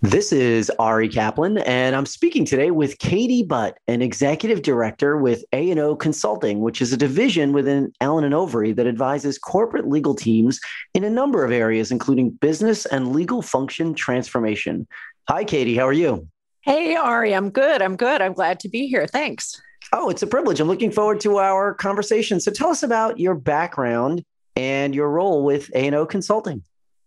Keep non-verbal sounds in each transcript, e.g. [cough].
This is Ari Kaplan, and I'm speaking today with Catie Butt, an executive director with A&O Consulting, which is a division within Allen and Overy that advises corporate legal teams in a number of areas, including business and legal function transformation. Hi, Catie. How are you? Hey, Ari. I'm good. I'm good. I'm glad to be here. Thanks. Oh, it's a privilege. I'm looking forward to our conversation. So tell us about your background and your role with A&O Consulting.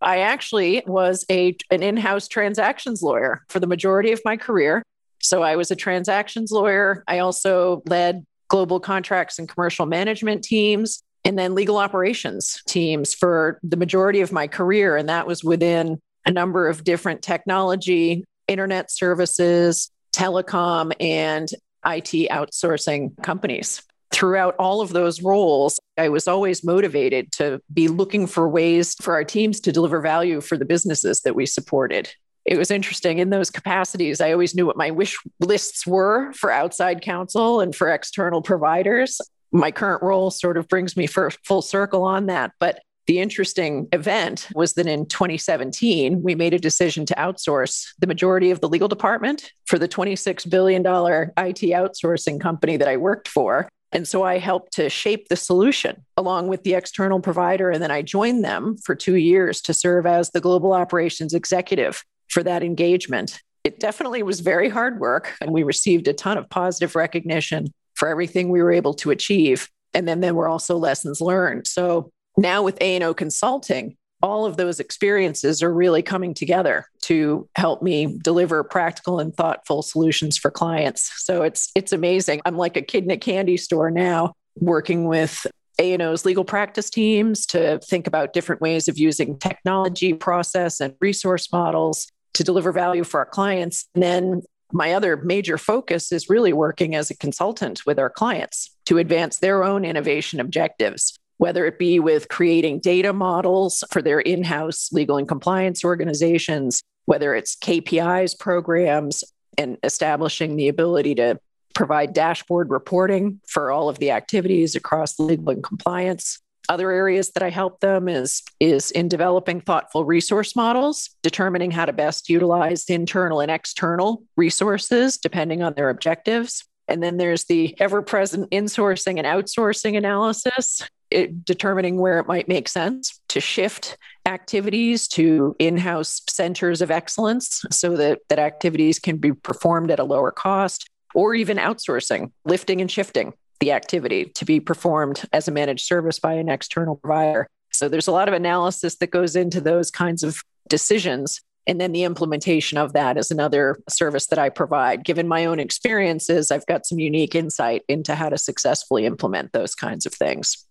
I actually was a an in-house transactions lawyer for the majority of my career. So I was a transactions lawyer. I also led global contracts and commercial management teams and then legal operations teams for the majority of my career and that was within a number of different technology, internet services, telecom and IT outsourcing companies throughout all of those roles, I was always motivated to be looking for ways for our teams to deliver value for the businesses that we supported. It was interesting in those capacities. I always knew what my wish lists were for outside counsel and for external providers. My current role sort of brings me for full circle on that. But the interesting event was that in 2017, we made a decision to outsource the majority of the legal department for the $26 billion IT outsourcing company that I worked for. And so I helped to shape the solution along with the external provider. And then I joined them for two years to serve as the global operations executive for that engagement. It definitely was very hard work, and we received a ton of positive recognition for everything we were able to achieve. And then there were also lessons learned. So now with A&O Consulting, all of those experiences are really coming together to help me deliver practical and thoughtful solutions for clients. So it's it's amazing. I'm like a kid in a candy store now working with A&O's legal practice teams to think about different ways of using technology, process and resource models to deliver value for our clients. And then my other major focus is really working as a consultant with our clients to advance their own innovation objectives whether it be with creating data models for their in house legal and compliance organizations, whether it's KPIs programs, and establishing the ability to provide dashboard reporting for all of the activities across legal and compliance. Other areas that I help them is, is in developing thoughtful resource models, determining how to best utilize internal and external resources depending on their objectives. And then there's the ever present insourcing and outsourcing analysis, it, determining where it might make sense to shift activities to in-house centers of excellence so that, that activities can be performed at a lower cost or even outsourcing lifting and shifting the activity to be performed as a managed service by an external provider so there's a lot of analysis that goes into those kinds of decisions and then the implementation of that is another service that I provide. Given my own experiences, I've got some unique insight into how to successfully implement those kinds of things.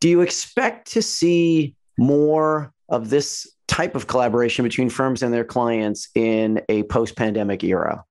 Do you expect to see more of this type of collaboration between firms and their clients in a post pandemic era?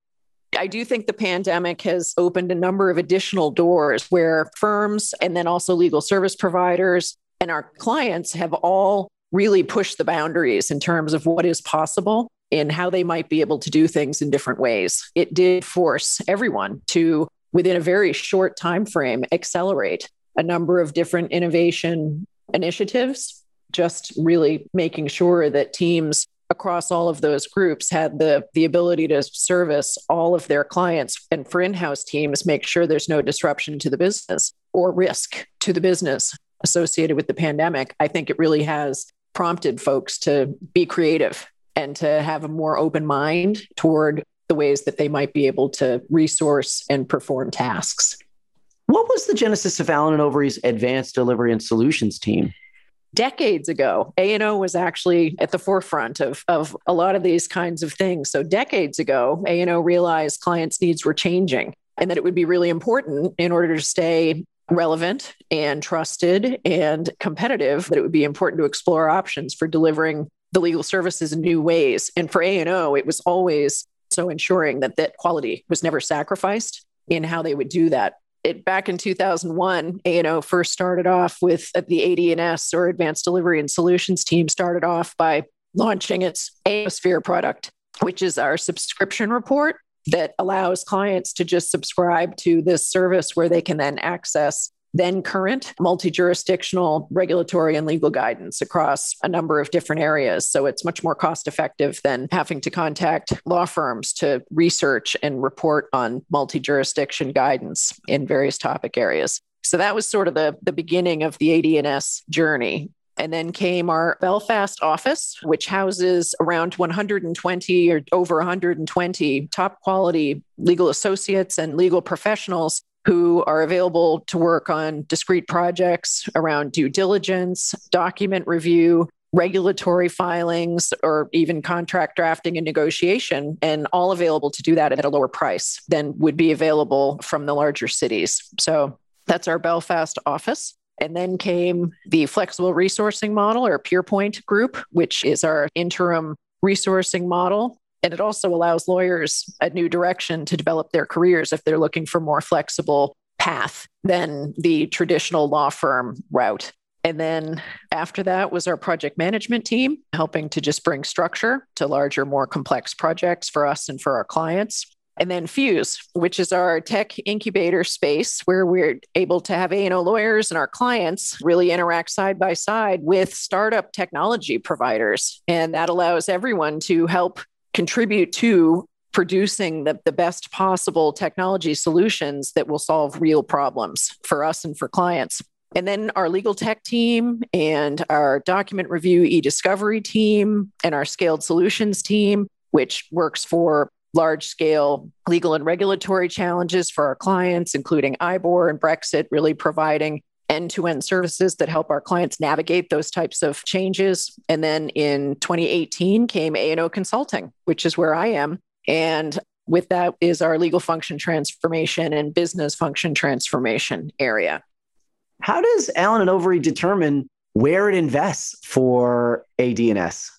I do think the pandemic has opened a number of additional doors where firms and then also legal service providers and our clients have all really pushed the boundaries in terms of what is possible and how they might be able to do things in different ways. It did force everyone to within a very short time frame accelerate a number of different innovation initiatives, just really making sure that teams across all of those groups had the, the ability to service all of their clients and for in-house teams make sure there's no disruption to the business or risk to the business associated with the pandemic. I think it really has prompted folks to be creative and to have a more open mind toward the ways that they might be able to resource and perform tasks what was the genesis of Allen and Overy's Advanced Delivery and Solutions team? Decades ago, A&O was actually at the forefront of, of a lot of these kinds of things. So decades ago, A&O realized clients' needs were changing and that it would be really important in order to stay relevant and trusted and competitive that it would be important to explore options for delivering the legal services in new ways. And for A&O, it was always so ensuring that that quality was never sacrificed in how they would do that it back in 2001 a&o first started off with uh, the AD&S or advanced delivery and solutions team started off by launching its aosphere product which is our subscription report that allows clients to just subscribe to this service where they can then access then current multi jurisdictional regulatory and legal guidance across a number of different areas. So it's much more cost effective than having to contact law firms to research and report on multi jurisdiction guidance in various topic areas. So that was sort of the, the beginning of the AD&S journey. And then came our Belfast office, which houses around 120 or over 120 top quality legal associates and legal professionals who are available to work on discrete projects around due diligence, document review, regulatory filings, or even contract drafting and negotiation, and all available to do that at a lower price than would be available from the larger cities. So that's our Belfast office. And then came the flexible resourcing model or PeerPoint group, which is our interim resourcing model. And it also allows lawyers a new direction to develop their careers if they're looking for more flexible path than the traditional law firm route. And then after that was our project management team, helping to just bring structure to larger, more complex projects for us and for our clients. And then Fuse, which is our tech incubator space where we're able to have A&O lawyers and our clients really interact side by side with startup technology providers. And that allows everyone to help contribute to producing the, the best possible technology solutions that will solve real problems for us and for clients. And then our legal tech team and our document review e discovery team and our scaled solutions team, which works for large scale legal and regulatory challenges for our clients, including IBOR and Brexit, really providing end to end services that help our clients navigate those types of changes. And then in 2018 came A&O Consulting, which is where I am. And with that is our legal function transformation and business function transformation area. How does Allen and Overy determine where it invests for AD&S?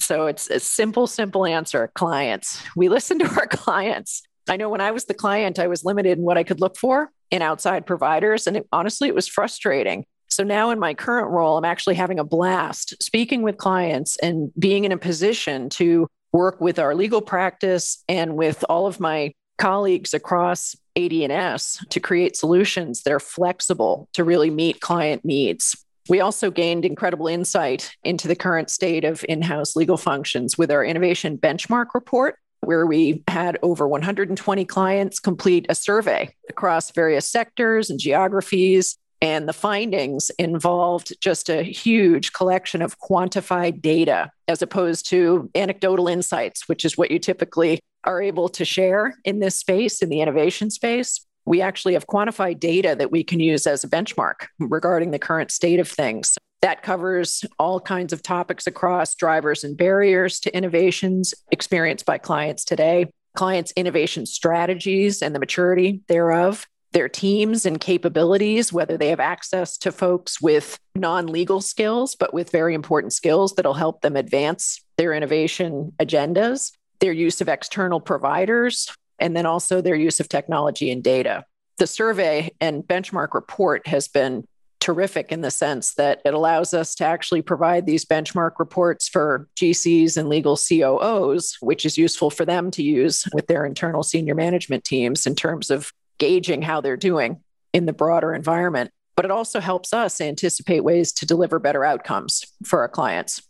So it's a simple, simple answer clients. We listen to our [laughs] clients. I know when I was the client, I was limited in what I could look for in outside providers. And it, honestly, it was frustrating. So now in my current role, I'm actually having a blast speaking with clients and being in a position to work with our legal practice and with all of my colleagues across AD&S to create solutions that are flexible to really meet client needs. We also gained incredible insight into the current state of in house legal functions with our innovation benchmark report, where we had over 120 clients complete a survey across various sectors and geographies. And the findings involved just a huge collection of quantified data as opposed to anecdotal insights, which is what you typically are able to share in this space, in the innovation space we actually have quantified data that we can use as a benchmark regarding the current state of things. That covers all kinds of topics across drivers and barriers to innovations experienced by clients today, clients' innovation strategies and the maturity thereof, their teams and capabilities, whether they have access to folks with non legal skills, but with very important skills that'll help them advance their innovation agendas, their use of external providers, and then also their use of technology and data. The survey and benchmark report has been terrific in the sense that it allows us to actually provide these benchmark reports for GCs and legal COOs, which is useful for them to use with their internal senior management teams in terms of gauging how they're doing in the broader environment. But it also helps us anticipate ways to deliver better outcomes for our clients.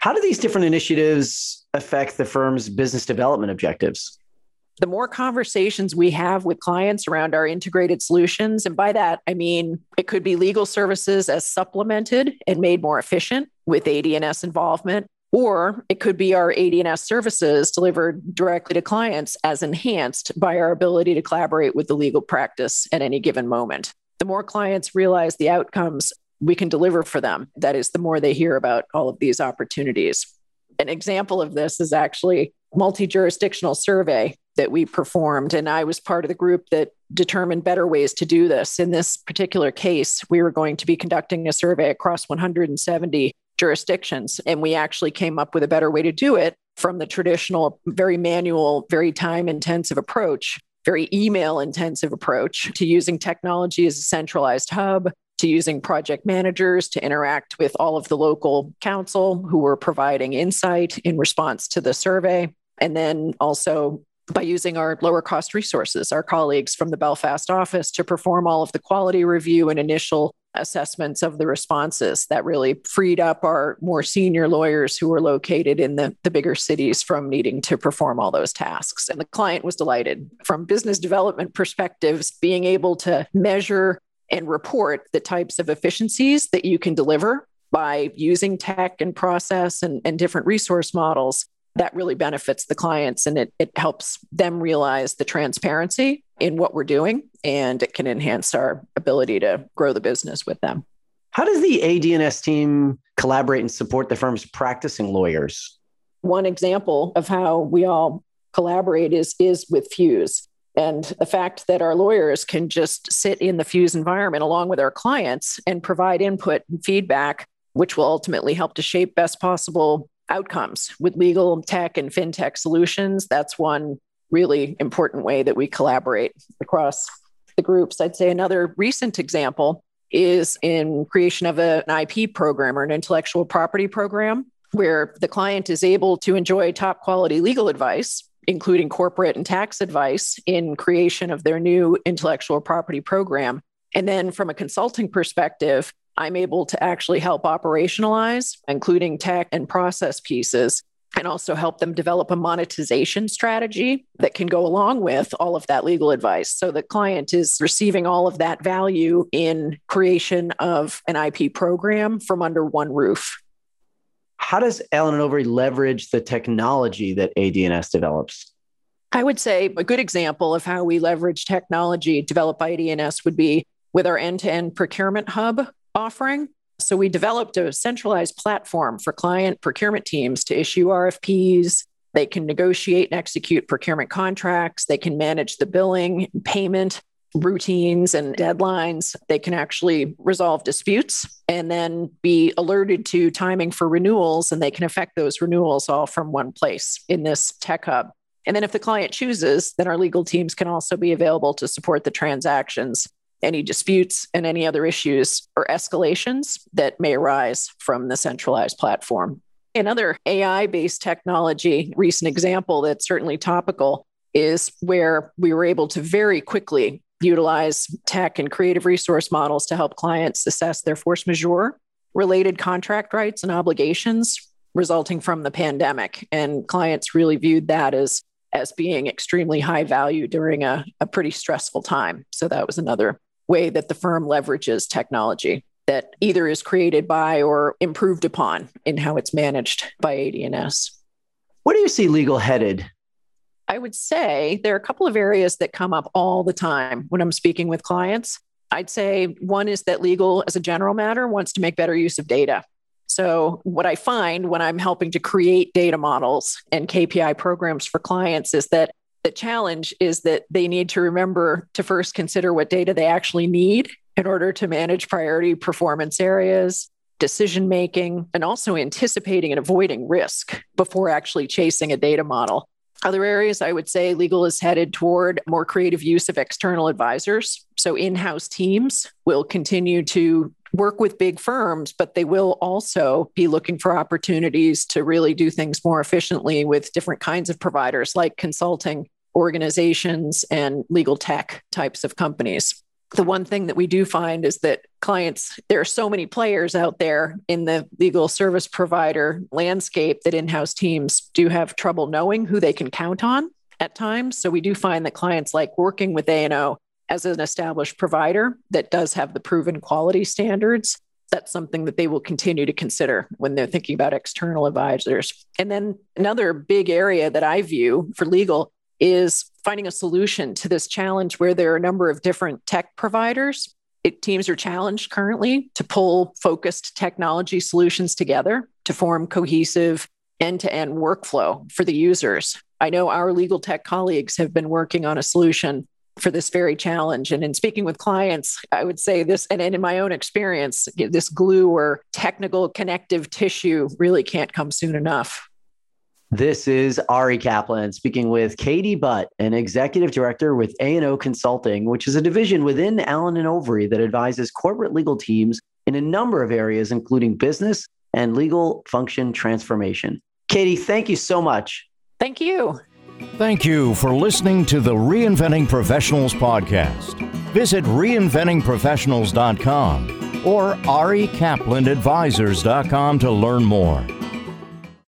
How do these different initiatives affect the firm's business development objectives? The more conversations we have with clients around our integrated solutions, and by that, I mean it could be legal services as supplemented and made more efficient with AD&S involvement, or it could be our AD&S services delivered directly to clients as enhanced by our ability to collaborate with the legal practice at any given moment. The more clients realize the outcomes we can deliver for them, that is, the more they hear about all of these opportunities. An example of this is actually multi-jurisdictional survey that we performed and i was part of the group that determined better ways to do this. In this particular case we were going to be conducting a survey across 170 jurisdictions and we actually came up with a better way to do it from the traditional very manual very time intensive approach very email intensive approach to using technology as a centralized hub to using project managers to interact with all of the local counsel who were providing insight in response to the survey And then also by using our lower cost resources, our colleagues from the Belfast office to perform all of the quality review and initial assessments of the responses that really freed up our more senior lawyers who were located in the, the bigger cities from needing to perform all those tasks. And the client was delighted. From business development perspectives, being able to measure and report the types of efficiencies that you can deliver by using tech and process and, and different resource models that really benefits the clients and it, it helps them realize the transparency in what we're doing and it can enhance our ability to grow the business with them. How does the AD&S team collaborate and support the firm's practicing lawyers? One example of how we all collaborate is, is with Fuse. And the fact that our lawyers can just sit in the Fuse environment along with our clients and provide input and feedback, which will ultimately help to shape best possible outcomes with legal tech and fintech solutions. That's one really important way that we collaborate across the groups. I'd say another recent example is in creation of a, an IP program or an intellectual property program where the client is able to enjoy top quality legal advice including corporate and tax advice in creation of their new intellectual property program and then from a consulting perspective I'm able to actually help operationalize, including tech and process pieces, and also help them develop a monetization strategy that can go along with all of that legal advice. So the client is receiving all of that value in creation of an IP program from under one roof. How does Allen and Overy leverage the technology that AD&S develops? I would say a good example of how we leverage technology developed by AD&S would be with our end-to-end procurement hub offering. So we developed a centralized platform for client procurement teams to issue RFPs. They can negotiate and execute procurement contracts. They can manage the billing, payment routines, and deadlines. They can actually resolve disputes and then be alerted to timing for renewals, and they can affect those renewals all from one place in this tech hub. And then if the client chooses, then our legal teams can also be available to support the transactions any disputes and any other issues or escalations that may arise from the centralized platform. Another AI based technology, recent example that's certainly topical, is where we were able to very quickly utilize tech and creative resource models to help clients assess their force majeure related contract rights and obligations resulting from the pandemic. And clients really viewed that as, as being extremely high value during a, a pretty stressful time. So that was another way that the firm leverages technology that either is created by or improved upon in how it's managed by AD&S. Do you see legal headed? I would say there are a couple of areas that come up all the time when I'm speaking with clients. I'd say one is that legal, as a general matter, wants to make better use of data. So, what I find when I'm helping to create data models and KPI programs for clients is that the challenge is that they need to remember to first consider what data they actually need in order to manage priority performance areas, decision making, and also anticipating and avoiding risk before actually chasing a data model. Other areas I would say legal is headed toward more creative use of external advisors. So in house teams will continue to work with big firms, but they will also be looking for opportunities to really do things more efficiently with different kinds of providers like consulting organizations and legal tech types of companies. The one thing that we do find is that clients, there are so many players out there in the legal service provider landscape that in house teams do have trouble knowing who they can count on at times. So we do find that clients like working with A&O as an established provider that does have the proven quality standards that's something that they will continue to consider when they're thinking about external advisors. And then another big area that I view for legal is finding a solution to this challenge where there are a number of different tech providers. It, teams are challenged currently to pull focused technology solutions together to form cohesive end to end workflow for the users. I know our legal tech colleagues have been working on a solution for this very challenge. And in speaking with clients, I would say this, and, in my own experience, this glue or technical connective tissue really can't come soon enough. This is Ari Kaplan speaking with Catie Butt, an executive director with A&O Consulting, which is a division within Allen and Overy that advises corporate legal teams in a number of areas, including business and legal function transformation. Catie, thank you so much. Thank you. Thank you for listening to the Reinventing Professionals podcast. Visit reinventingprofessionals.com or arikaplanadvisors.com to learn more.